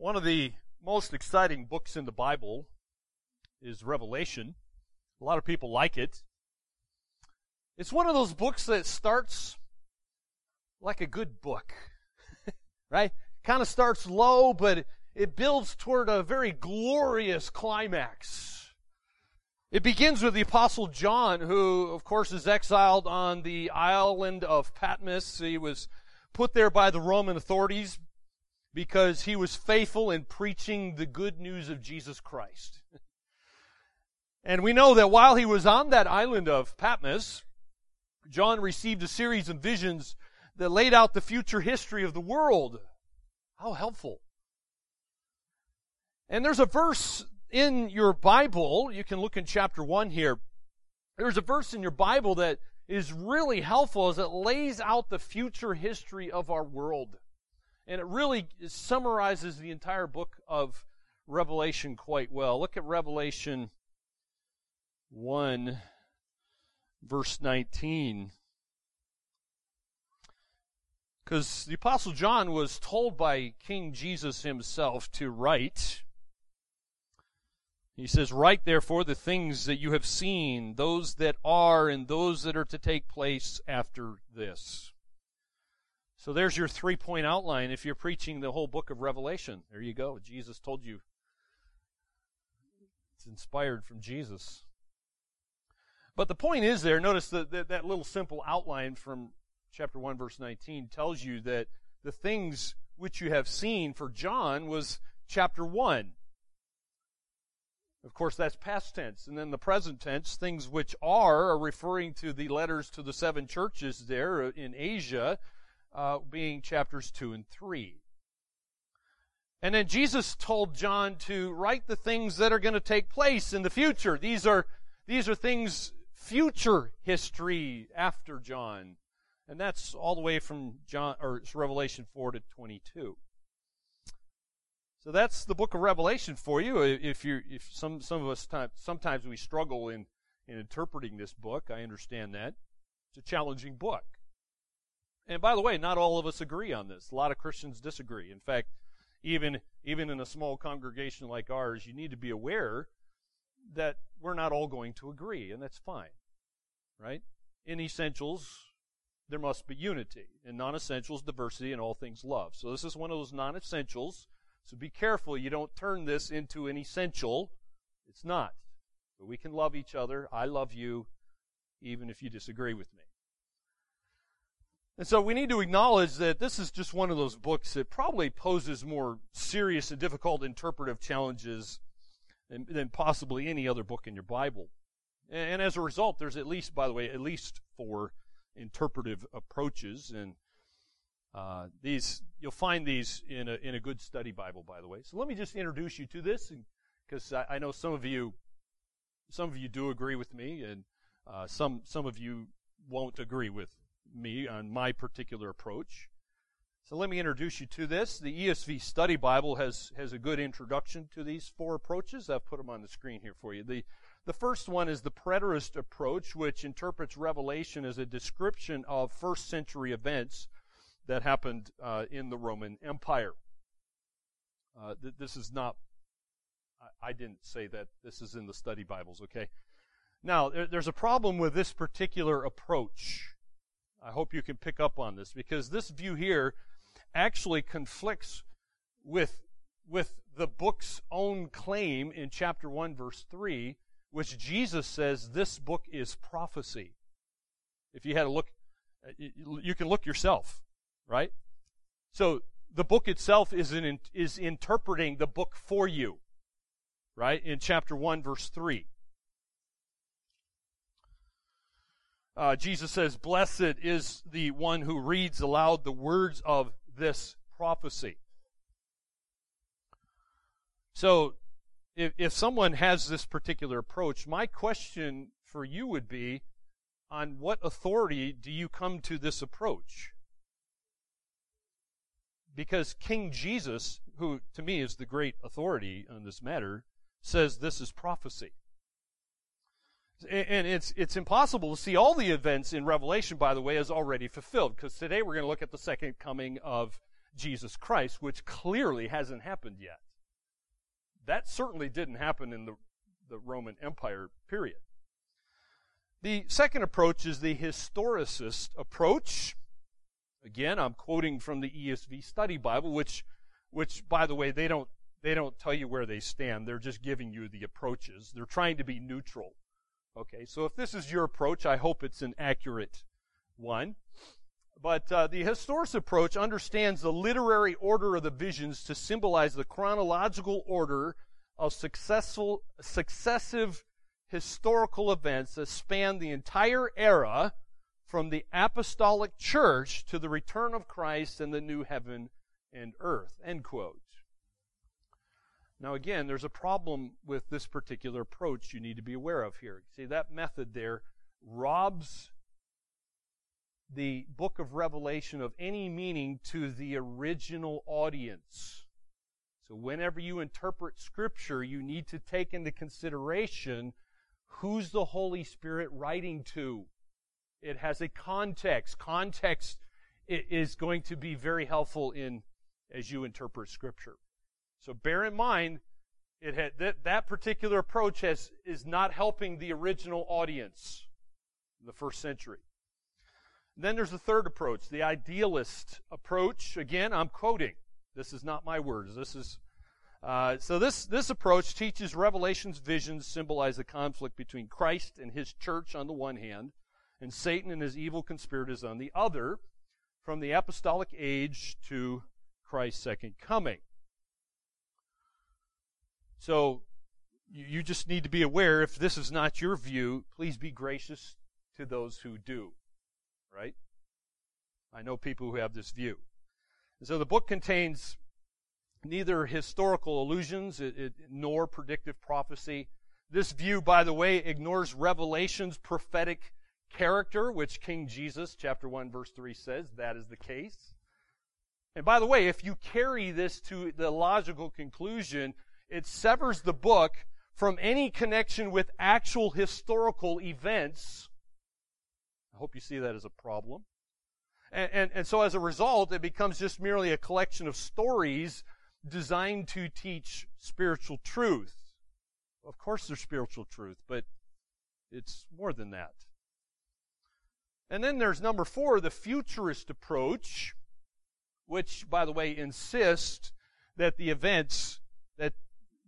One of the most exciting books in the Bible is Revelation. A lot of people like it. It's one of those books that starts like a good book, right? Kind of starts low, but it builds toward a very glorious climax. It begins with the Apostle John, who, of course, is exiled on the island of Patmos. He was put there by the Roman authorities because he was faithful in preaching the good news of Jesus Christ. and we know that while he was on that island of Patmos, John received a series of visions that laid out the future history of the world. How helpful. And there's a verse in your Bible, you can look in chapter 1 here. There's a verse in your Bible that is really helpful as it lays out the future history of our world. And it really summarizes the entire book of Revelation quite well. Look at Revelation 1, verse 19. Because the Apostle John was told by King Jesus himself to write. He says, Write therefore the things that you have seen, those that are, and those that are to take place after this. So there's your three point outline if you're preaching the whole book of Revelation. There you go. Jesus told you. It's inspired from Jesus. But the point is there, notice that, that, that little simple outline from chapter 1, verse 19 tells you that the things which you have seen for John was chapter 1. Of course, that's past tense. And then the present tense, things which are, are referring to the letters to the seven churches there in Asia uh, being chapters 2 and 3. And then Jesus told John to write the things that are going to take place in the future. These are, these are things, future history after John. And that's all the way from John, or Revelation 4 to 22. So that's the book of Revelation for you. If you, if some, some of us, time, sometimes we struggle in, in interpreting this book. I understand that. It's a challenging book. And by the way, not all of us agree on this. A lot of Christians disagree. In fact, even even in a small congregation like ours, you need to be aware that we're not all going to agree, and that's fine. Right? In essentials, there must be unity. In non-essentials, diversity and all things love. So this is one of those non-essentials. So be careful you don't turn this into an essential. It's not. But we can love each other. I love you, even if you disagree with me. And so we need to acknowledge that this is just one of those books that probably poses more serious and difficult interpretive challenges than, than possibly any other book in your Bible. And, and as a result, there's at least, by the way, at least four interpretive approaches. And uh, these you'll find these in a in a good study Bible, by the way. So let me just introduce you to this, because I, I, know some of you some of you do agree with me, and uh, some some of you won't agree with me on my particular approach. So let me introduce you to this. The ESV Study Bible has, has a good introduction to these four approaches. I've put them on the screen here for you. The, the first one is the preterist approach, which interprets Revelation as a description of first century events that happened uh, in the Roman Empire. Uh, th- this is not, I, I, didn't say that. This is in the study Bibles, okay? Now, there, there's a problem with this particular approach. I hope you can pick up on this because this view here actually conflicts with, with the book's own claim in chapter 1, verse 3, which Jesus says this book is prophecy. If you had a look, uh, you can look yourself, right? So the book itself is, is interpreting the book for you, right? In chapter 1, verse 3. Uh, Jesus says, Blessed is the one who reads aloud the words of this prophecy. So, if, if someone has this particular approach, my question for you would be on what authority do you come to this approach? Because King Jesus, who to me is the great authority on this matter, says this is prophecy. And it's, it's impossible to see all the events in Revelation, by the way, as already fulfilled, because today we're going to look at the second coming of, Jesus Christ, which clearly hasn't happened yet. That certainly didn't happen in the, the Roman Empire period. The second approach is the historicist approach. Again, I'm quoting from the ESV Study Bible, which, which, by the way, they don't, they don't tell you where they stand. They're just giving you the approaches. They're trying to be neutral. Okay, so if this is your approach, I hope it's an accurate one. But uh, the historic approach understands the literary order of the visions to symbolize the chronological order of successful, successive historical events that span the entire era from the apostolic church to the return of Christ and the new heaven and earth. End quote. Now, again, there's a problem with this particular approach you need to be aware of here. See, that method there robs the book of Revelation of any meaning to the original audience. So, whenever you interpret Scripture, you need to take into consideration who's the Holy Spirit writing to. It has a context. Context is going to be very helpful in as you interpret Scripture. So bear in mind, it had, that, that particular approach has, is not helping the original audience in the first century. then there's the third approach, the idealist approach. Again, I'm quoting. This is not my words. This is uh, so this this approach teaches Revelation's visions symbolize the conflict between Christ and His church on the one hand, and Satan and his evil conspirators on the other, from the apostolic age to Christ's second coming. So you just need to be aware if this is not your view, please be gracious to those who do. Right? I know people who have this view. And so the book contains neither historical allusions it, it, nor predictive prophecy. This view, by the way, ignores Revelation's prophetic character, which King Jesus, chapter 1, verse 3 says that is the case. And by the way, if you carry this to the logical conclusion, it severs the book from any connection with actual historical events. I hope you see that as a problem. And, and, and, so as a result, it becomes just merely a collection of stories designed to teach spiritual truth. Of course, there's spiritual truth, but it's more than that. And then there's number four, the futurist approach, which, by the way, insists that the events that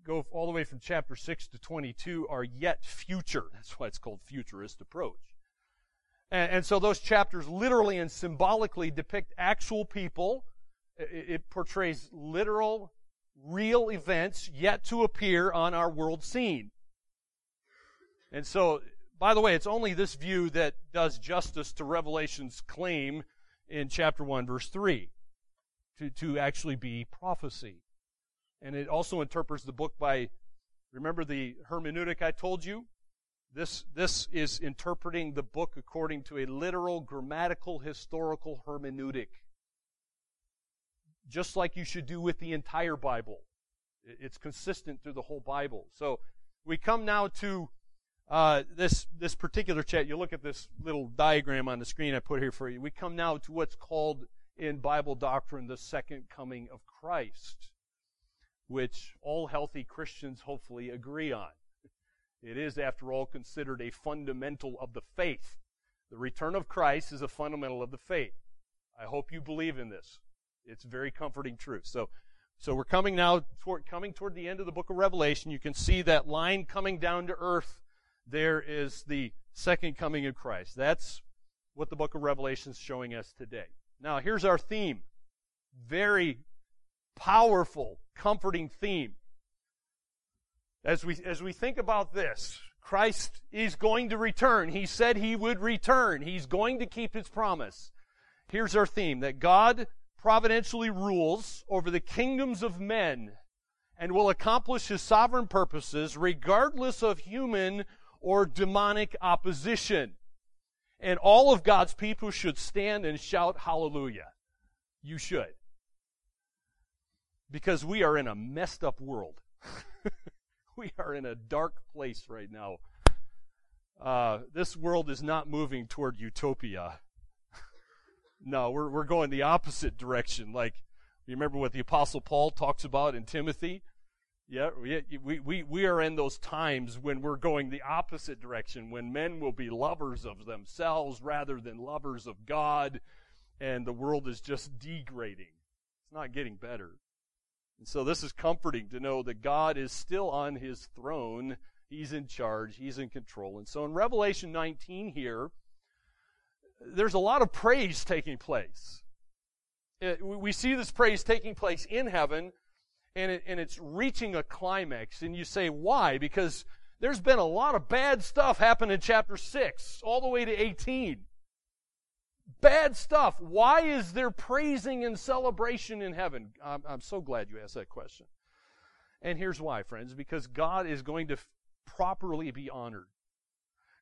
go all the way from chapter 6 to 22 are yet future. That's why it's called futurist approach. And, and so those chapters literally and symbolically depict actual people. It, it portrays literal, real events yet to appear on our world scene. And so, by the way, it's only this view that does justice to Revelation's claim in chapter 1, verse 3, to, to actually be prophecy. And it also interprets the book by, remember the hermeneutic I told you? This, this is interpreting the book according to a literal, grammatical, historical hermeneutic. Just like you should do with the entire Bible. It's consistent through the whole Bible. So we come now to uh, this this particular chat. You look at this little diagram on the screen I put here for you. We come now to what's called in Bible doctrine the second coming of Christ which all healthy Christians hopefully agree on. It is, after all, considered a fundamental of the faith. The return of Christ is a fundamental of the faith. I hope you believe in this. It's very comforting truth. So, so we're coming now toward, coming toward the end of the book of Revelation. You can see that line coming down to earth. There is the second coming of Christ. That's what the book of Revelation is showing us today. Now, here's our theme. Very powerful, comforting theme. As we, as we think about this, Christ is going to return. He said he would return. He's going to keep his promise. Here's our theme that God providentially rules over the kingdoms of men and will accomplish his sovereign purposes regardless of human or demonic opposition. And all of God's people should stand and shout hallelujah. You should because we are in a messed up world. we are in a dark place right now. Uh, this world is not moving toward utopia. no, we're, we're going the opposite direction. Like, You remember what the Apostle Paul talks about in Timothy? Yeah, we, we, we are in those times when we're going the opposite direction, when men will be lovers of themselves rather than lovers of God, and the world is just degrading. It's not getting better. And so this is comforting to know that God is still on his throne. He's in charge. He's in control. And so in Revelation 19 here, there's a lot of praise taking place. It, we see this praise taking place in heaven, and, it, and it's reaching a climax. And you say, why? Because there's been a lot of bad stuff happen in chapter 6, all the way to 18. Bad stuff. Why is there praising and celebration in heaven? I'm, I'm so glad you asked that question. And here's why, friends because God is going to f- properly be honored.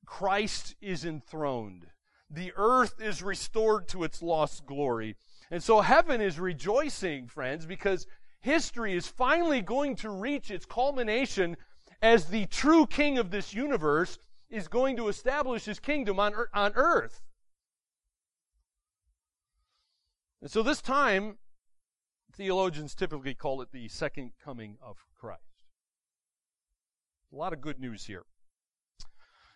Christ is enthroned. The earth is restored to its lost glory. And so heaven is rejoicing, friends, because history is finally going to reach its culmination as the true king of this universe is going to establish his kingdom on, on earth. And so this time, theologians typically call it the second coming of Christ. A lot of good news here.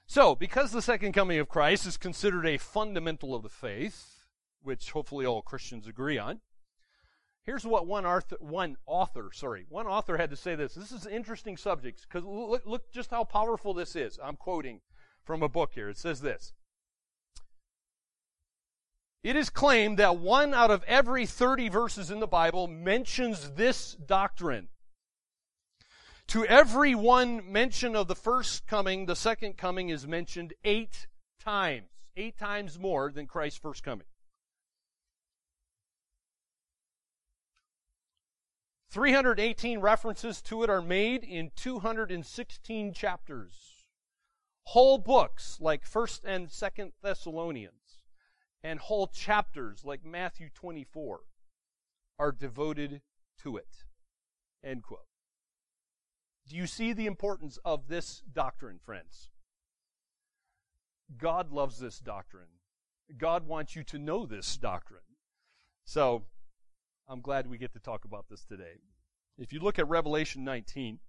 So, because the second coming of Christ is considered a fundamental of the faith, which hopefully all Christians agree on, here's what one author, one author, sorry, one author had to say this. This is interesting subject because look, look just how powerful this is. I'm quoting from a book here. It says this. It is claimed that one out of every 30 verses in the Bible mentions this doctrine. To every one mention of the first coming, the second coming is mentioned eight times. Eight times more than Christ's first coming. 318 references to it are made in 216 chapters. Whole books like 1st and 2nd Thessalonians and whole chapters like Matthew 24 are devoted to it. End quote. Do you see the importance of this doctrine, friends? God loves this doctrine. God wants you to know this doctrine. So, I'm glad we get to talk about this today. If you look at Revelation 19,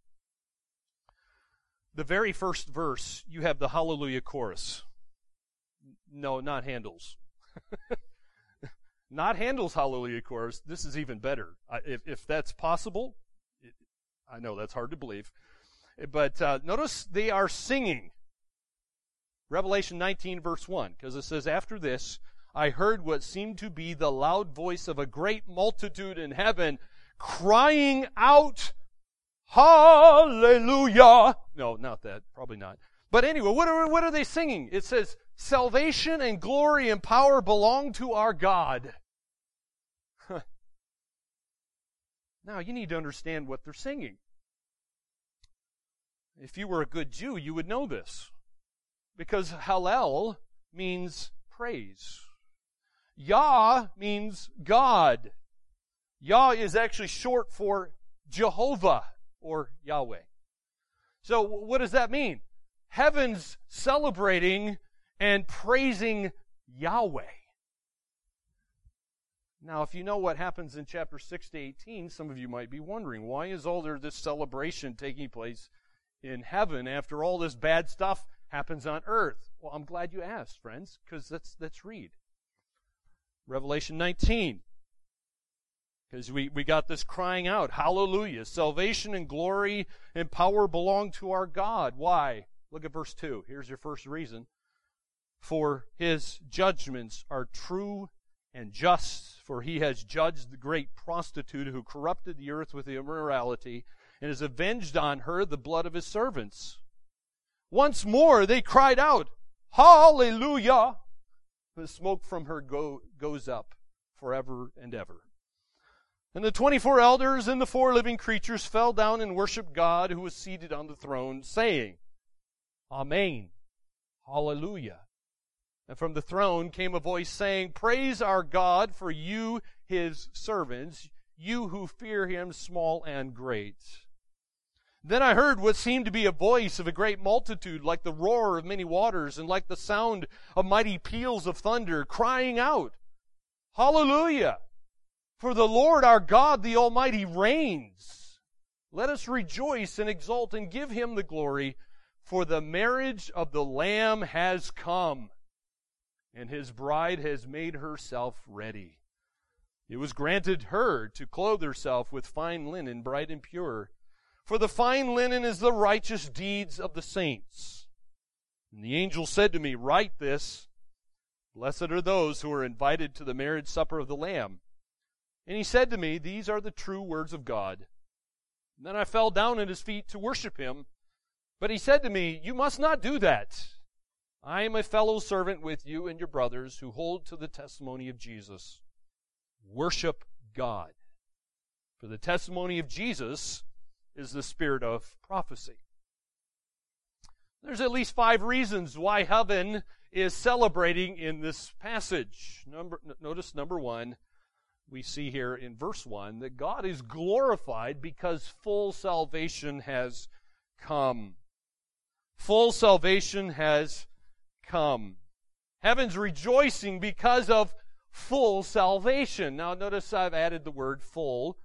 the very first verse, you have the Hallelujah chorus. No, not Handel's. Not Handel's Hallelujah chorus. This is even better. if, if that's possible, it, I know that's hard to believe. But uh, notice they are singing. Revelation 19, verse 1, because it says, After this, I heard what seemed to be the loud voice of a great multitude in heaven crying out, Hallelujah! No, not that. Probably not. But anyway, what are, what are they singing? It says, Salvation and glory and power belong to our God. now, you need to understand what they're singing. If you were a good Jew, you would know this. Because Hallel means praise. Yah means God. Yah is actually short for Jehovah or Yahweh. So what does that mean? Heaven's celebrating and praising Yahweh. Now, if you know what happens in chapter 6 to 18, some of you might be wondering, why is all there this celebration taking place in heaven after all this bad stuff happens on earth? Well, I'm glad you asked, friends, because let's, let's read. Revelation 19. Because we, we got this crying out, Hallelujah! Salvation and glory and power belong to our God. Why? Look at verse 2. Here's your first reason for his judgments are true and just, for he has judged the great prostitute who corrupted the earth with immorality, and has avenged on her the blood of his servants. Once more they cried out, Hallelujah! The smoke from her go, goes up forever and ever. And the 24 elders and the four living creatures fell down and worshiped God who was seated on the throne, saying, Amen. Hallelujah. And from the throne came a voice saying, Praise our God for you, his servants, you who fear him, small and great. Then I heard what seemed to be a voice of a great multitude, like the roar of many waters, and like the sound of mighty peals of thunder, crying out, Hallelujah! For the Lord our God, the Almighty, reigns. Let us rejoice and exult and give him the glory, for the marriage of the Lamb has come, and his bride has made herself ready. It was granted her to clothe herself with fine linen, bright and pure. For the fine linen is the righteous deeds of the saints. And the angel said to me, Write this Blessed are those who are invited to the marriage supper of the Lamb. And he said to me, These are the true words of God. And then I fell down at his feet to worship him. But he said to me, You must not do that. I am a fellow servant with you and your brothers who hold to the testimony of Jesus. Worship God. For the testimony of Jesus is the spirit of prophecy. There's at least five reasons why heaven is celebrating in this passage. Number, notice number one, we see here in verse one that God is glorified because full salvation has come. Full salvation has come. Heaven's rejoicing because of full salvation. Now notice I've added the word full.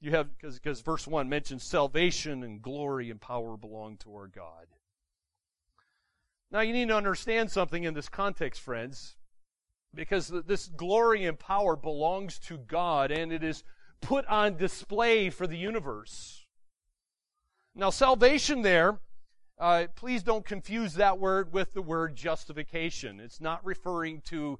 You have because because verse 1 mentions salvation and glory and power belong to our God. Now, you need to understand something in this context, friends, because this glory and power belongs to God and it is put on display for the universe. Now, salvation there, uh, please don't confuse that word with the word justification. It's not referring to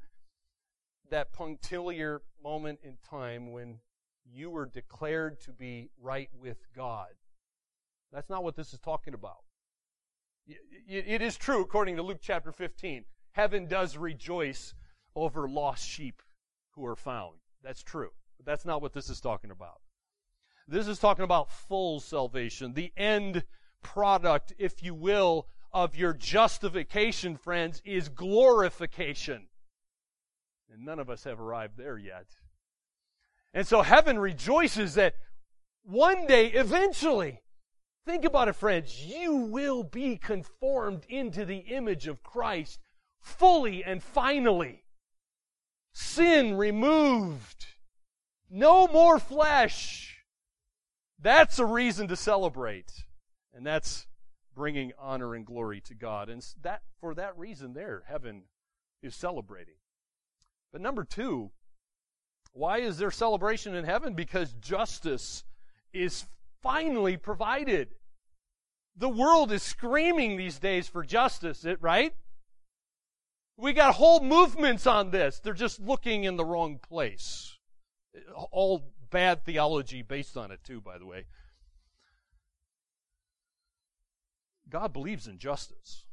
that punctiliar moment in time when you were declared to be right with God. That's not what this is talking about. It is true, according to Luke chapter 15, heaven does rejoice over lost sheep who are found. That's true. But that's not what this is talking about. This is talking about full salvation, the end product, if you will, of your justification, friends, is glorification. And none of us have arrived there yet. And so heaven rejoices that one day, eventually, Think about it, friends. You will be conformed into the image of Christ fully and finally. Sin removed. No more flesh. That's a reason to celebrate. And that's bringing honor and glory to God. And that, for that reason there, heaven is celebrating. But number two, why is there celebration in heaven? Because justice is finally provided. The world is screaming these days for justice, right? We got whole movements on this. They're just looking in the wrong place. All bad theology based on it, too, by the way. God believes in justice.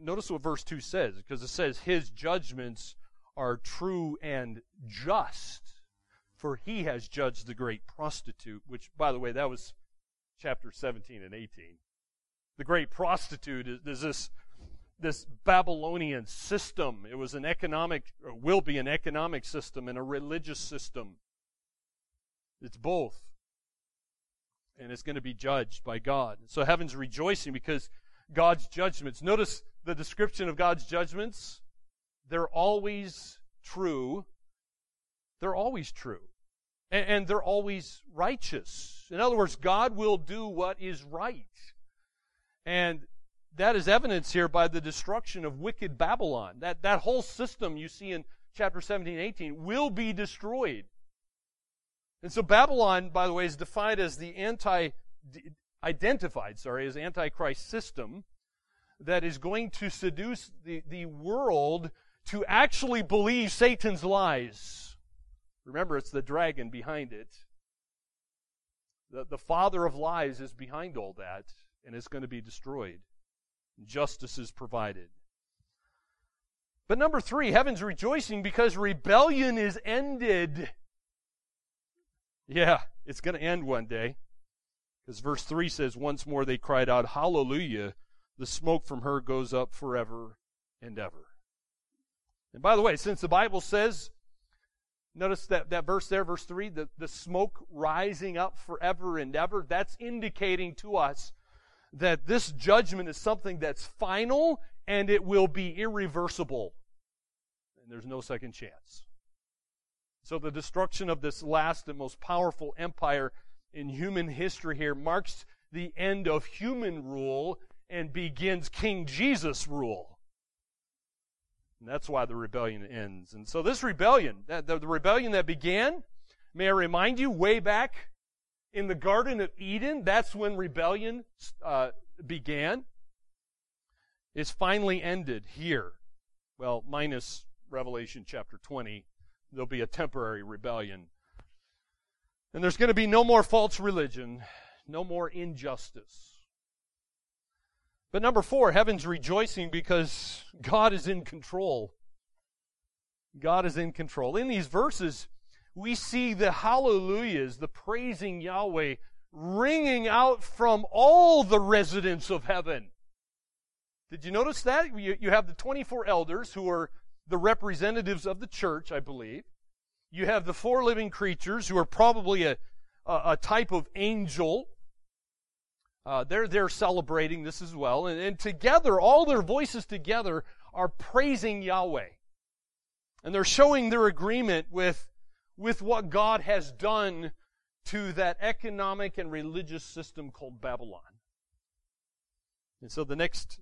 Notice what verse 2 says, because it says, His judgments are true and just for he has judged the great prostitute, which, by the way, that was chapter 17 and 18. The great prostitute is, is this, this Babylonian system. It was an economic, will be an economic system and a religious system. It's both. And it's going to be judged by God. So heaven's rejoicing because God's judgments. Notice the description of God's judgments. They're always true they're always true. And, and they're always righteous. In other words, God will do what is right. And that is evidenced here by the destruction of wicked Babylon. That, that whole system you see in chapter 17 18 will be destroyed. And so Babylon, by the way, is defined as the anti, identified, sorry, as antichrist system that is going to seduce the, the world to actually believe Satan's lies. Remember, it's the dragon behind it. The, the father of lies is behind all that, and it's going to be destroyed. Justice is provided. But number three, heaven's rejoicing because rebellion is ended. Yeah, it's going to end one day. Because verse 3 says, Once more they cried out, Hallelujah! The smoke from her goes up forever and ever. And by the way, since the Bible says Notice that, that verse there, verse 3, the, the smoke rising up forever and ever. That's indicating to us that this judgment is something that's final and it will be irreversible. And there's no second chance. So the destruction of this last and most powerful empire in human history here marks the end of human rule and begins King Jesus' rule. And that's why the rebellion ends. And so this rebellion, the, rebellion that began, may I remind you, way back in the Garden of Eden, that's when rebellion uh, began, is finally ended here. Well, minus Revelation chapter 20, there'll be a temporary rebellion. And there's going to be no more false religion, no more injustice. But number four, heaven's rejoicing because God is in control. God is in control. In these verses, we see the hallelujahs, the praising Yahweh, ringing out from all the residents of heaven. Did you notice that? You, have the 24 elders who are the representatives of the church, I believe. You have the four living creatures who are probably a, a, a type of angel. Uh, they're celebrating this as well. And, and together, all their voices together are praising Yahweh. And they're showing their agreement with, with what God has done to that economic and religious system called Babylon. And so the next,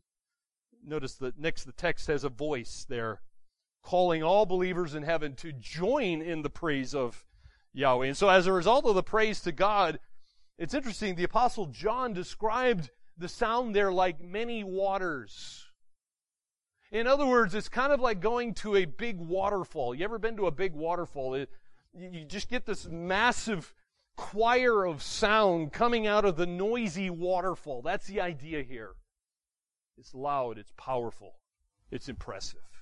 notice that next the text has a voice there calling all believers in heaven to join in the praise of Yahweh. And so, as a result of the praise to God, it's interesting, the Apostle John described the sound there like many waters. In other words, it's kind of like going to a big waterfall. You ever been to a big waterfall? It, you just get this massive choir of sound coming out of the noisy waterfall. That's the idea here. It's loud, it's powerful, it's impressive.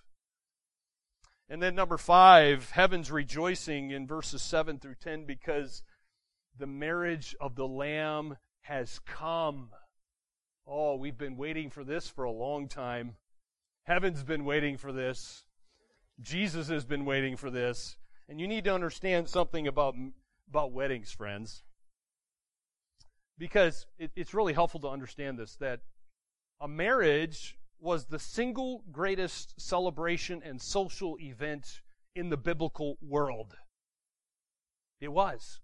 And then number five, heaven's rejoicing in verses 7 through 10 because the marriage of the Lamb has come. Oh, we've been waiting for this for a long time. Heaven's been waiting for this. Jesus has been waiting for this. And you need to understand something about, about weddings, friends. Because it, it's really helpful to understand this that a marriage was the single greatest celebration and social event in the biblical world. It was.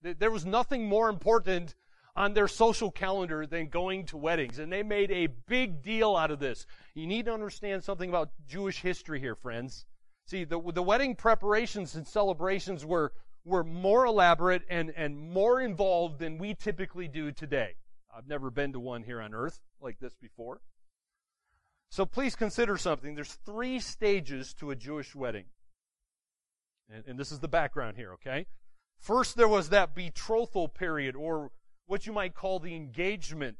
There was nothing more important on their social calendar than going to weddings. And they made a big deal out of this. You need to understand something about Jewish history here, friends. See, the, the wedding preparations and celebrations were, were more elaborate and, and more involved than we typically do today. I've never been to one here on earth like this before. So please consider something. There's three stages to a Jewish wedding. And, and, this is the background here, okay? First, there was that betrothal period, or what you might call the engagement.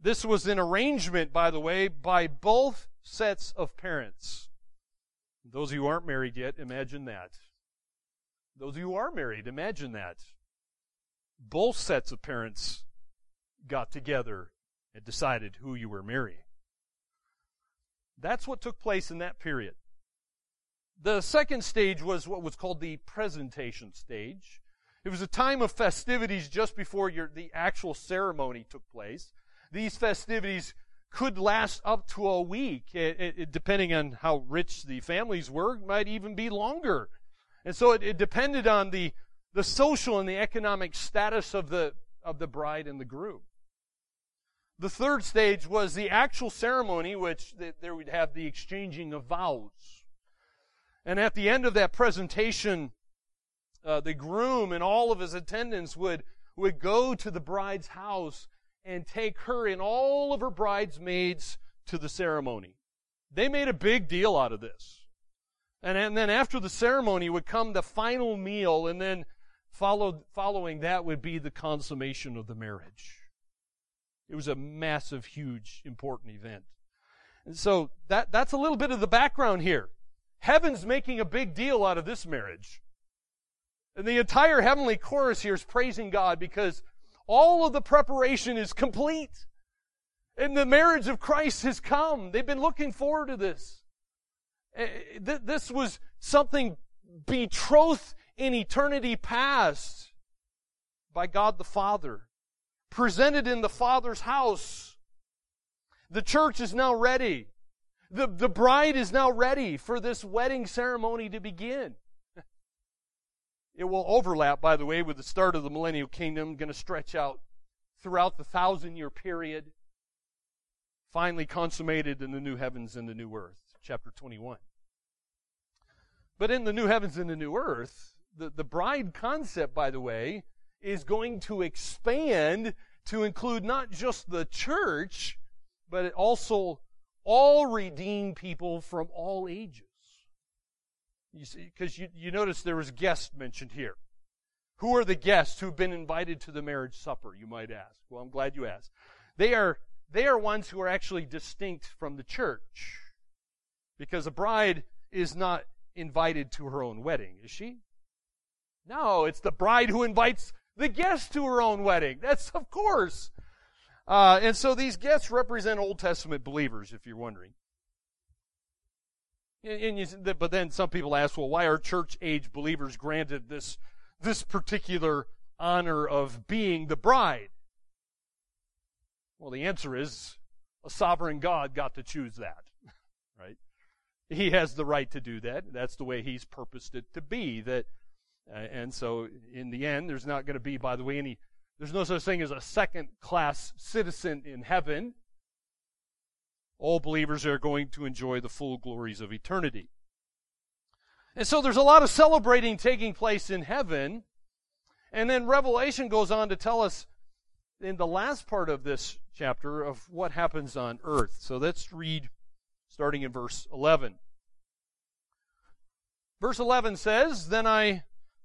This was an arrangement, by the way, by both sets of parents. Those of you who aren't married yet, imagine that. Those of you who are married, imagine that. Both sets of parents got together and decided who you were marrying. That's what took place in that period. The second stage was what was called the presentation stage. It was a time of festivities just before your, the actual ceremony took place. These festivities could last up to a week, it, it, depending on how rich the families were, might even be longer. And so it, it depended on the, the social and the economic status of the, of the bride and the groom. The third stage was the actual ceremony, which there would have the exchanging of vows. And at the end of that presentation, uh, the groom and all of his attendants would, would go to the bride's house and take her and all of her bridesmaids to the ceremony. They made a big deal out of this. And, and then after the ceremony would come the final meal, and then followed, following that would be the consummation of the marriage. It was a massive, huge, important event. And so that, that's a little bit of the background here. Heaven's making a big deal out of this marriage. And the entire heavenly chorus here is praising God because all of the preparation is complete. And the marriage of Christ has come. They've been looking forward to this. Eh, this was something betrothed in eternity past by God the Father presented in the Father's house. The church is now ready. the, the bride is now ready for this wedding ceremony to begin. It will overlap, by the way, with the start of the millennial kingdom, going to stretch out throughout the thousand year period, finally consummated in the new heavens and the new earth. Chapter 21. But in the new heavens and the new earth, the, the bride concept, by the way, is going to expand to include not just the church, but also all redeemed people from all ages. You see, because you, you notice there was guests mentioned here. Who are the guests who've been invited to the marriage supper, you might ask? Well, I'm glad you asked. They are, they are ones who are actually distinct from the church. Because a bride is not invited to her own wedding, is she? No, it's the bride who invites the guests to her own wedding. That's, of course. Uh, and so these guests represent Old Testament believers, if you're wondering. And you, but then some people ask, well, why are church age believers granted this, this particular honor of being the bride? Well, the answer is a sovereign God got to choose that, right? He has the right to do that. That's the way He's purposed it to be. That, uh, and so in the end, there's not going to be, by the way, any. There's no such thing as a second class citizen in heaven all believers are going to enjoy the full glories of eternity. And so there's a lot of celebrating taking place in heaven. And then Revelation goes on to tell us in the last part of this chapter of what happens on earth. So let's read starting in verse 11. Verse 11 says, Then I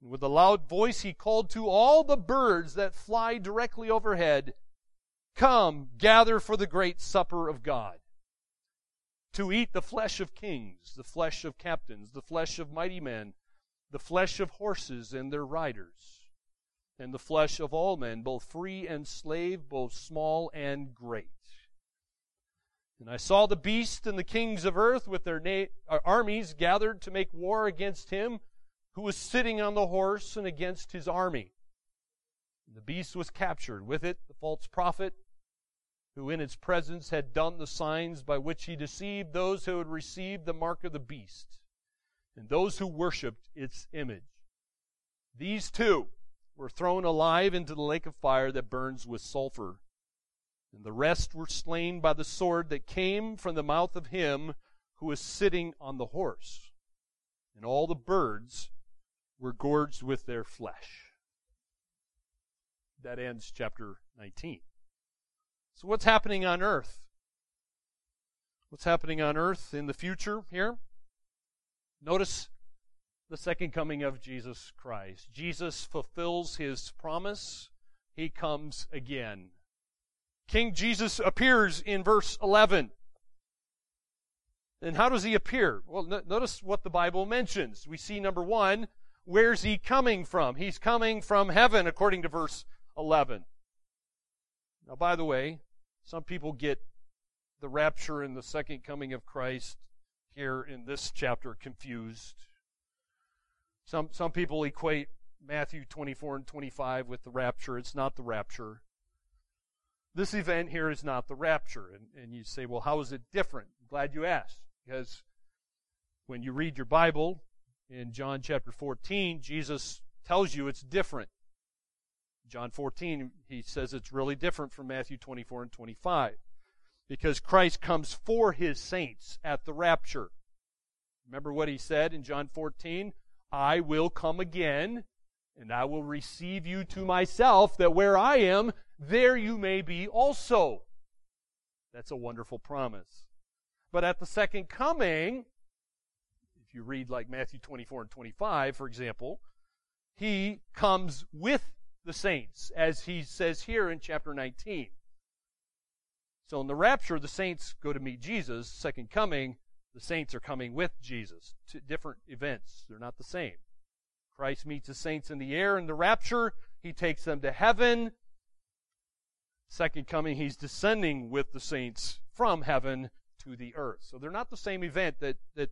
With a loud voice he called to all the birds that fly directly overhead Come, gather for the great supper of God. To eat the flesh of kings, the flesh of captains, the flesh of mighty men, the flesh of horses and their riders, and the flesh of all men, both free and slave, both small and great. And I saw the beast and the kings of earth with their na- uh, armies gathered to make war against him who was sitting on the horse and against his army. The beast was captured, with it the false prophet who in its presence had done the signs by which he deceived those who had received the mark of the beast and those who worshipped its image. These two were thrown alive into the lake of fire that burns with sulfur. And the rest were slain by the sword that came from the mouth of him who was sitting on the horse. And all the birds were gorged with their flesh. That ends chapter 19. So, what's happening on earth? What's happening on earth in the future here? Notice the second coming of Jesus Christ. Jesus fulfills his promise. He comes again. King Jesus appears in verse 11. And how does he appear? Well, notice what the Bible mentions. We see number one, where's he coming from? He's coming from heaven, according to verse 11. Now, by the way, some people get the rapture and the second coming of Christ here in this chapter confused. Some, some people equate Matthew 24 and 25 with the rapture. It's not the rapture. This event here is not the rapture. And, and you say, well, how is it different? I'm glad you asked. Because when you read your Bible in John chapter 14, Jesus tells you it's different. John 14, he says it's really different from Matthew 24 and 25 because Christ comes for his saints at the rapture. Remember what he said in John 14? I will come again, and I will receive you to myself, that where I am, there you may be also. That's a wonderful promise. But at the second coming, if you read like Matthew 24 and 25, for example, he comes with the saints, as he says here in chapter 19. So in the rapture, the saints go to meet Jesus. Second coming, the saints are coming with Jesus. Two different events. They're not the same. Christ meets the saints in the air in the rapture. He takes them to heaven. Second coming, he's descending with the saints from heaven to the earth. So they're not the same event that, that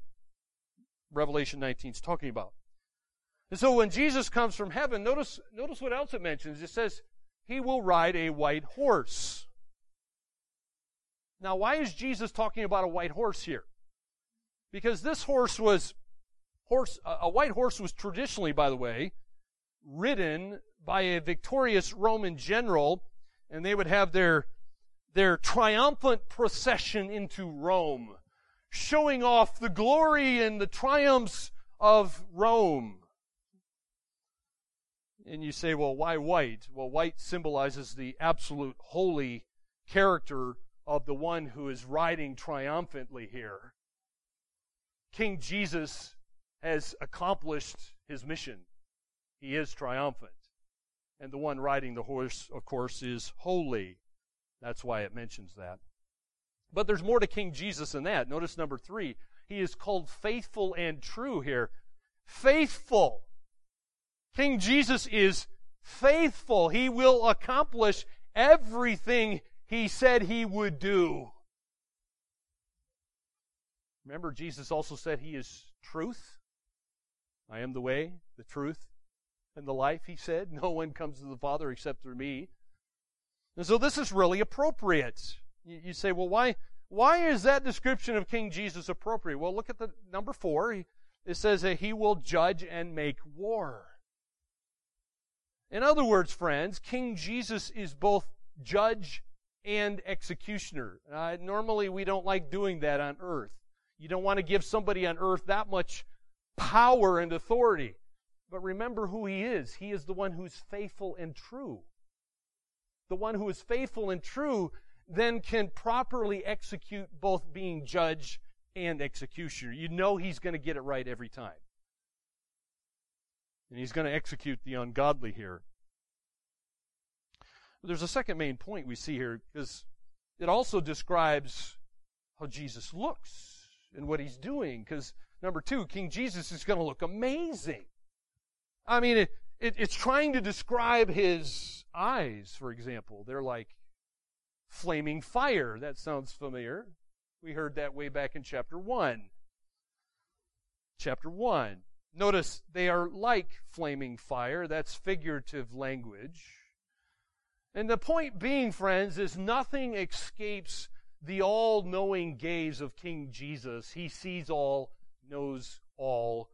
Revelation 19 is talking about. And so when Jesus comes from heaven, notice, notice what else it mentions. It says, he will ride a white horse. Now, why is Jesus talking about a white horse here? Because this horse was, horse, a white horse was traditionally, by the way, ridden by a victorious Roman general, and they would have their, their triumphant procession into Rome, showing off the glory and the triumphs of Rome. And you say, well, why white? Well, white symbolizes the absolute holy character of the one who is riding triumphantly here. King Jesus has accomplished his mission. He is triumphant. And the one riding the horse, of course, is holy. That's why it mentions that. But there's more to King Jesus than that. Notice number three. He is called faithful and true here. Faithful. King Jesus is faithful. He will accomplish everything he said he would do. Remember, Jesus also said he is truth. I am the way, the truth, and the life, he said. No one comes to the Father except through me. And so this is really appropriate. You, say, well, why, why is that description of King Jesus appropriate? Well, look at the number four. It says that he will judge and make war. In other words, friends, King Jesus is both judge and executioner. Uh, normally, we don't like doing that on earth. You don't want to give somebody on earth that much power and authority. But remember who he is. He is the one who's faithful and true. The one who is faithful and true then can properly execute both being judge and executioner. You know he's going to get it right every time. And he's going to execute the ungodly here. There's a second main point we see here because it also describes how Jesus looks and what he's doing. Because number two, King Jesus is going to look amazing. I mean, it, it, it's trying to describe his eyes, for example. They're like flaming fire. That sounds familiar. We heard that way back in chapter 1. Chapter 1. Notice they are like flaming fire. That's figurative language. And the point being, friends, is nothing escapes the all knowing gaze of King Jesus. He sees all, knows all,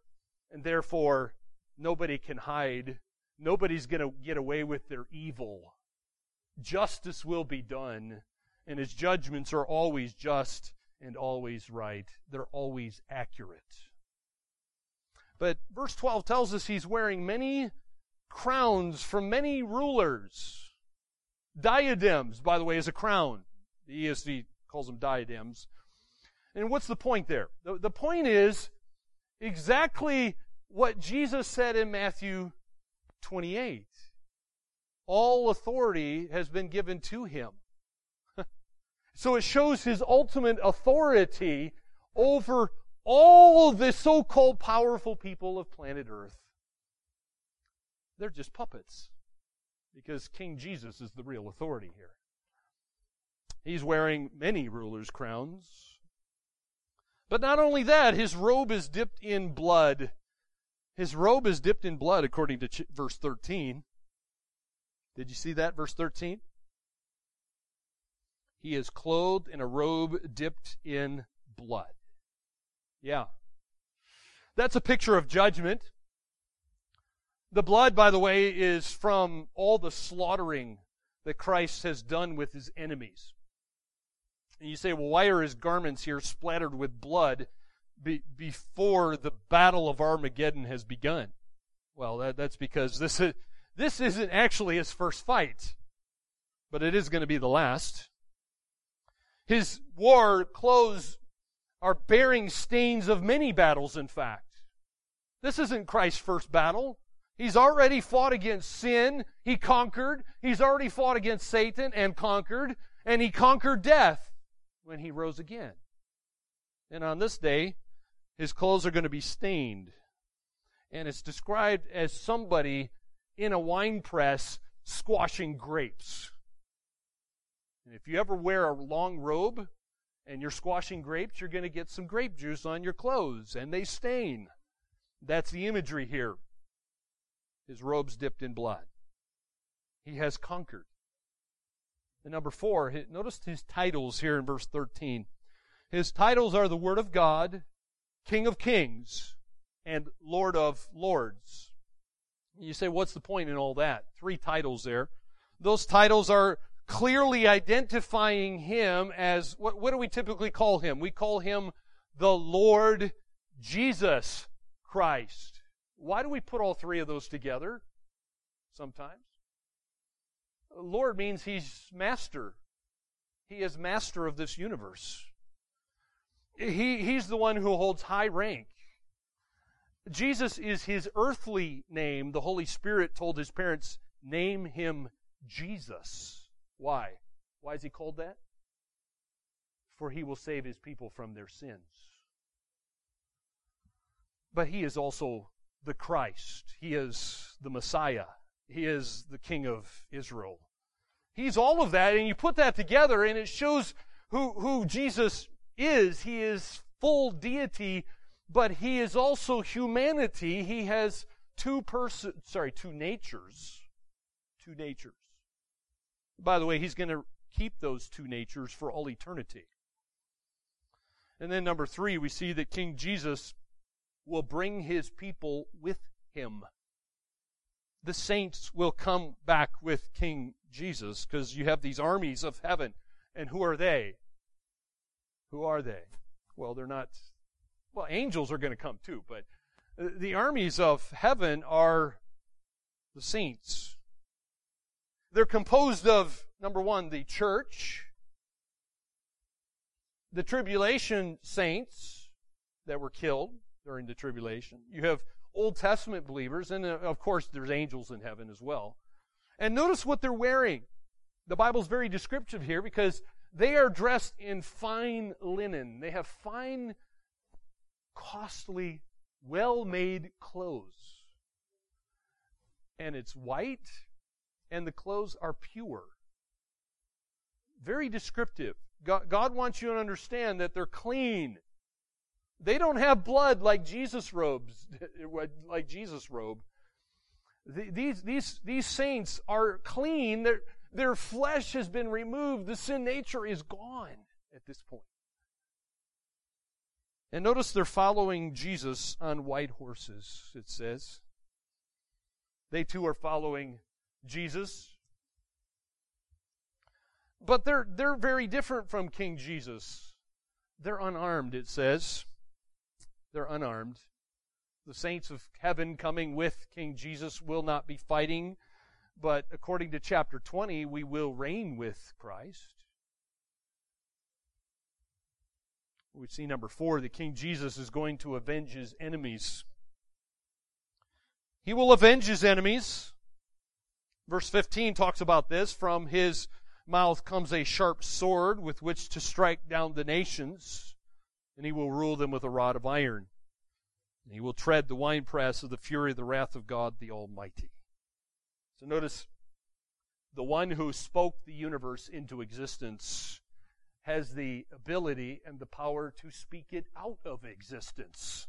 and therefore nobody can hide. Nobody's going to get away with their evil. Justice will be done, and his judgments are always just and always right. They're always accurate. But verse 12 tells us he's wearing many crowns from many rulers. Diadems, by the way, is a crown. The ESV calls them diadems. And what's the point there? The, the point is exactly what Jesus said in Matthew 28. All authority has been given to him. so it shows his ultimate authority over all the so called powerful people of planet Earth. They're just puppets because King Jesus is the real authority here. He's wearing many rulers' crowns. But not only that, his robe is dipped in blood. His robe is dipped in blood, according to ch- verse 13. Did you see that, verse 13? He is clothed in a robe dipped in blood. Yeah. That's a picture of judgment. The blood, by the way, is from all the slaughtering that Christ has done with his enemies. And you say, well, why are his garments here splattered with blood? be, before the battle of Armageddon has begun. Well, that, that's because this is, this isn't actually his first fight, but it is going to be the last. His war clothes are bearing stains of many battles, in fact. This isn't Christ's first battle. He's already fought against sin. He conquered. He's already fought against Satan and conquered. And he conquered death when he rose again. And on this day, his clothes are going to be stained. And it's described as somebody in a wine press squashing grapes. And if you ever wear a long robe and you're squashing grapes, you're going to get some grape juice on your clothes, and they stain. That's the imagery here. His robes dipped in blood. He has conquered. And number four, notice his titles here in verse 13. His titles are the Word of God, King of Kings, and Lord of Lords. You say, what's the point in all that? Three titles there. Those titles are clearly identifying him as what, what do we typically call him? We call him the Lord Jesus Christ. Why do we put all three of those together sometimes? Lord means he's master. He is master of this universe. He, he's the one who holds high rank. Jesus is his earthly name. The Holy Spirit told his parents, name him Jesus. Why? Why is he called that? For he will save his people from their sins. But he is also the Christ. He is the Messiah. He is the King of Israel. He's all of that, and you put that together, and it shows who, who Jesus is. He is full deity, but he is also humanity. He has two person, sorry, two natures. Two natures. By the way, he's going to keep those two natures for all eternity. And then number three, we see that King Jesus will bring his people with him. The saints will come back with King Jesus because you have these armies of heaven. And who are they? Who are they? Well, they're not, well, angels are going to come too, but the armies of heaven are the saints. They're composed of, number one, the church, the tribulation saints that were killed during the tribulation. You have Old Testament believers, and uh, of course, there's angels in heaven as well. And notice what they're wearing. The Bible's very descriptive here because they are dressed in fine linen. They have fine, costly, well made clothes. And it's white and the clothes are pure. Very descriptive. God, God wants you to understand that they're clean. They don't have blood like Jesus robes, like Jesus robe. These, these, these saints are clean. Their, their flesh has been removed. The sin nature is gone at this point. And notice they're following Jesus on white horses, it says. They too are following Jesus. But they're, they're very different from King Jesus. They're unarmed, it says. They're unarmed. The saints of heaven coming with King Jesus will not be fighting, but according to chapter 20, we will reign with Christ. We see number four that King Jesus is going to avenge his enemies. He will avenge his enemies. Verse 15 talks about this. From his mouth comes a sharp sword with which to strike down the nations, and he will rule them with a rod of iron. And he will tread the winepress of the fury of the wrath of God the Almighty. So notice the one who spoke the universe into existence has the ability and the power to speak it out of existence.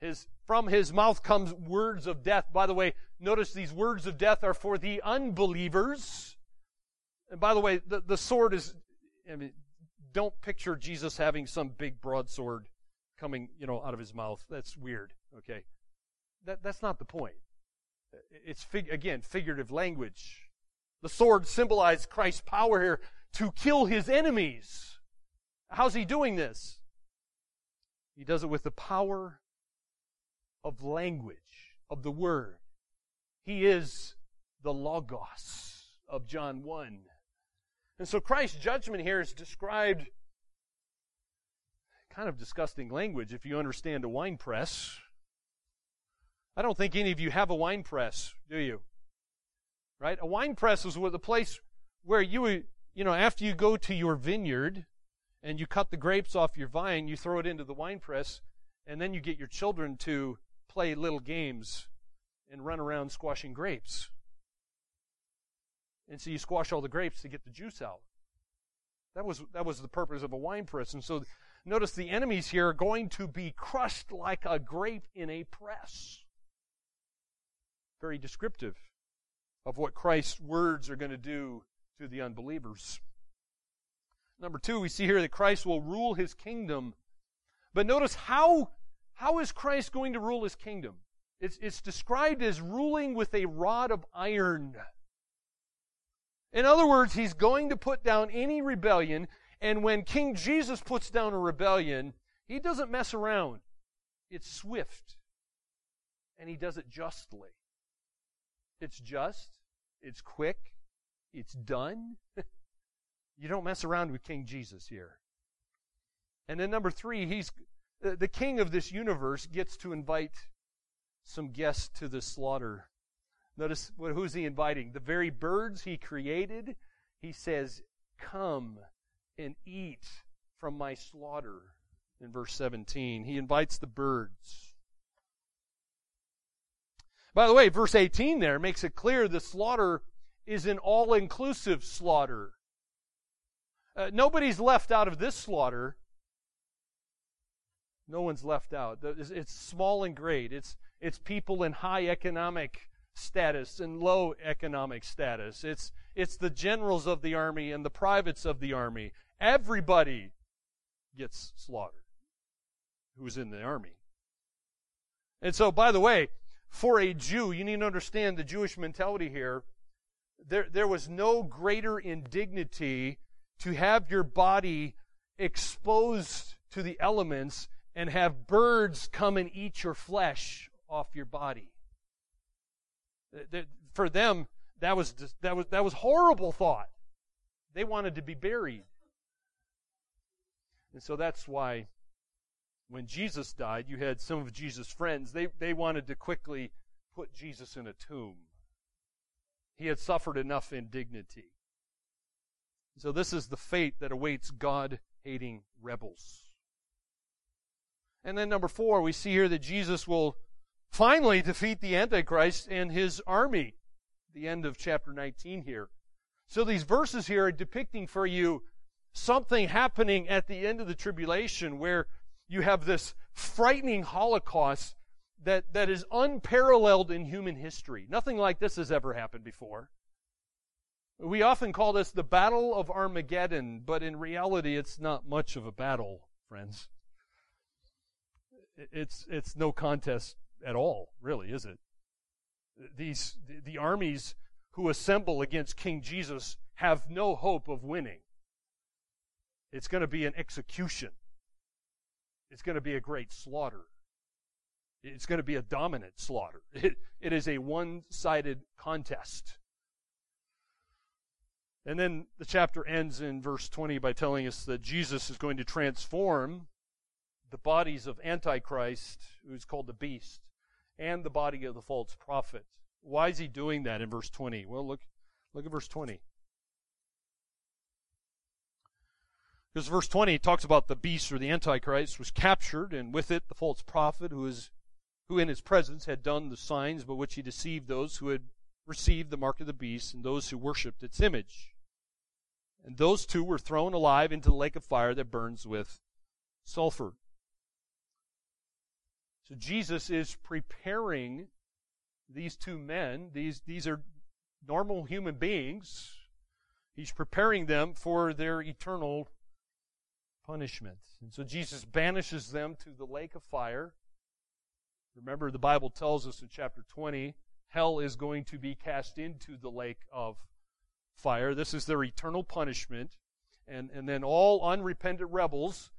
His, from his mouth comes words of death. By the way, notice these words of death are for the unbelievers. And by the way, the, the sword is, I mean, don't picture Jesus having some big broadsword coming, you know, out of his mouth. That's weird, okay? That, that's not the point. It's, fig- again, figurative language. The sword symbolized Christ's power here to kill his enemies. How's he doing this? He does it with the power of language, of the Word. He is the Logos of John 1. And so Christ's judgment here is described kind of disgusting language if you understand a wine press. I don't think any of you have a wine press, do you? Right? A wine press is the place where you, you know, after you go to your vineyard and you cut the grapes off your vine, you throw it into the wine press, and then you get your children to play little games and run around squashing grapes. And so you squash all the grapes to get the juice out. That was, that was the purpose of a wine press. And so notice the enemies here are going to be crushed like a grape in a press. Very descriptive of what Christ's words are going to do to the unbelievers. Number two, we see here that Christ will rule his kingdom. But notice how, how is Christ going to rule his kingdom? It's, it's described as ruling with a rod of iron. In other words, he's going to put down any rebellion, and when King Jesus puts down a rebellion, he doesn't mess around. It's swift, and he does it justly. It's just, it's quick, it's done. you don't mess around with King Jesus here. And then number three, he's the king of this universe gets to invite some guests to the slaughter. Notice who's he inviting? The very birds he created. He says, Come and eat from my slaughter. In verse 17, he invites the birds. By the way, verse 18 there makes it clear the slaughter is an all inclusive slaughter. Uh, nobody's left out of this slaughter. No one's left out. It's small and great. It's, it's people in high economic status and low economic status. It's, it's the generals of the army and the privates of the army. Everybody gets slaughtered who's in the army. And so, by the way, for a Jew, you need to understand the Jewish mentality here. There, there was no greater indignity to have your body exposed to the elements and have birds come and eat your flesh off your body. For them, that was that was that was horrible thought. They wanted to be buried. And so that's why when Jesus died, you had some of Jesus' friends, they, they wanted to quickly put Jesus in a tomb. He had suffered enough indignity. So this is the fate that awaits God hating rebels. And then number four, we see here that Jesus will finally defeat the Antichrist and his army. The end of chapter 19 here. So these verses here are depicting for you something happening at the end of the tribulation where you have this frightening Holocaust that, that is unparalleled in human history. Nothing like this has ever happened before. We often call this the Battle of Armageddon, but in reality, it's not much of a battle, friends. It's, it's no contest at all, really, is it? These, the armies who assemble against King Jesus have no hope of winning. It's going to be an execution. It's going to be a great slaughter. It's going to be a dominant slaughter. It, it is a one sided contest. And then the chapter ends in verse 20 by telling us that Jesus is going to transform the bodies of Antichrist, who's called the beast, and the body of the false prophet. Why is he doing that in verse 20? Well, look, look at verse 20. Because verse 20 talks about the beast or the Antichrist was captured, and with it the false prophet who is who in his presence had done the signs by which he deceived those who had received the mark of the beast and those who worshipped its image. And those two were thrown alive into the lake of fire that burns with sulfur. So Jesus is preparing these two men. These, these are normal human beings. He's preparing them for their eternal punishment. And so Jesus banishes them to the lake of fire. Remember, the Bible tells us in chapter 20, hell is going to be cast into the lake of fire. This is their eternal punishment. And, and then all unrepentant rebels,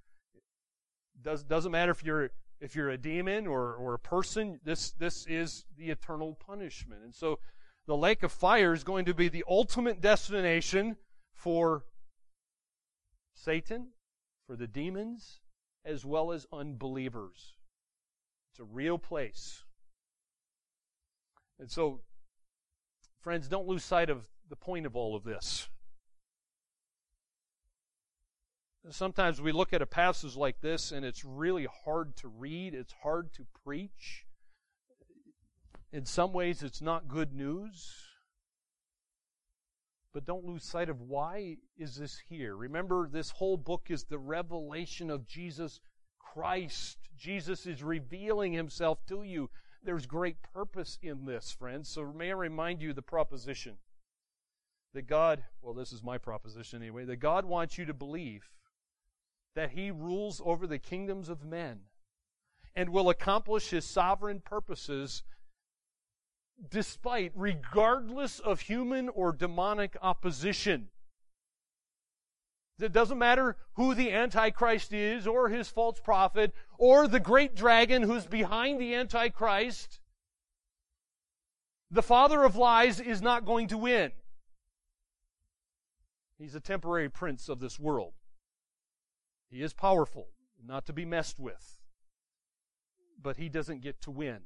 Does, doesn't matter if you're if you're a demon or, or a person, this this is the eternal punishment. And so the lake of fire is going to be the ultimate destination for Satan, for the demons, as well as unbelievers. It's a real place. And so, friends, don't lose sight of the point of all of this. Sometimes we look at a passage like this and it's really hard to read, it's hard to preach. In some ways, it's not good news. But don't lose sight of why is this here. Remember, this whole book is the revelation of Jesus Christ. Jesus is revealing himself to you. There's great purpose in this, friends. So may I remind you the proposition that God, well, this is my proposition anyway, that God wants you to believe that he rules over the kingdoms of men and will accomplish his sovereign purposes despite, regardless of human or demonic opposition. It doesn't matter who the Antichrist is, or his false prophet, or the great dragon who's behind the Antichrist. The father of lies is not going to win. He's a temporary prince of this world. He is powerful, not to be messed with. But he doesn't get to win.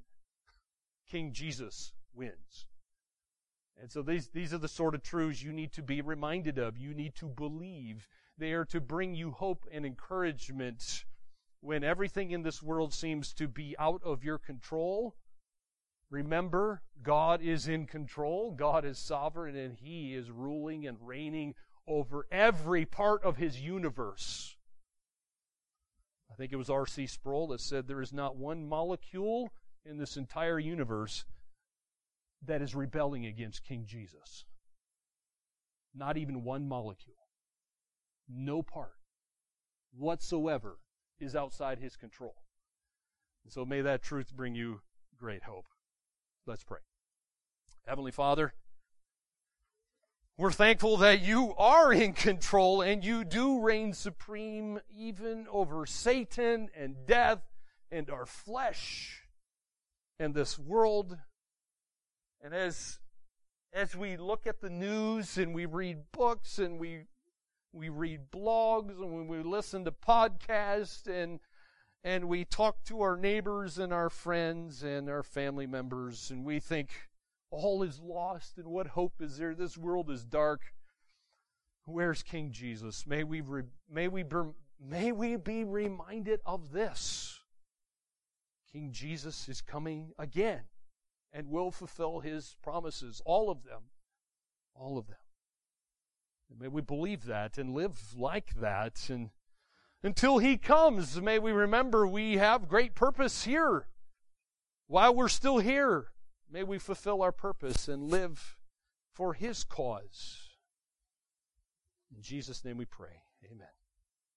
King Jesus wins. And so these, these are the sort of truths you need to be reminded of. You need to believe. They are to bring you hope and encouragement when everything in this world seems to be out of your control. Remember, God is in control. God is sovereign and He is ruling and reigning over every part of His universe. I think it was R.C. Sproul that said there is not one molecule in this entire universe that is rebelling against King Jesus. Not even one molecule. No part whatsoever is outside his control. And so may that truth bring you great hope. Let's pray. Heavenly Father, we're thankful that you are in control and you do reign supreme even over Satan and death and our flesh and this world and as as we look at the news and we read books and we we read blogs and when we listen to podcasts and and we talk to our neighbors and our friends and our family members and we think all is lost and what hope is there? This world is dark. Where's king jesus? May we re, may we may we be reminded of this. King jesus is coming again and will fulfill his promises, all of them. All of them. And may we believe that and live like that. And until he comes, may we remember we have great purpose here. While we're still here, may we fulfill our purpose and live for his cause. In Jesus' name we pray. Amen.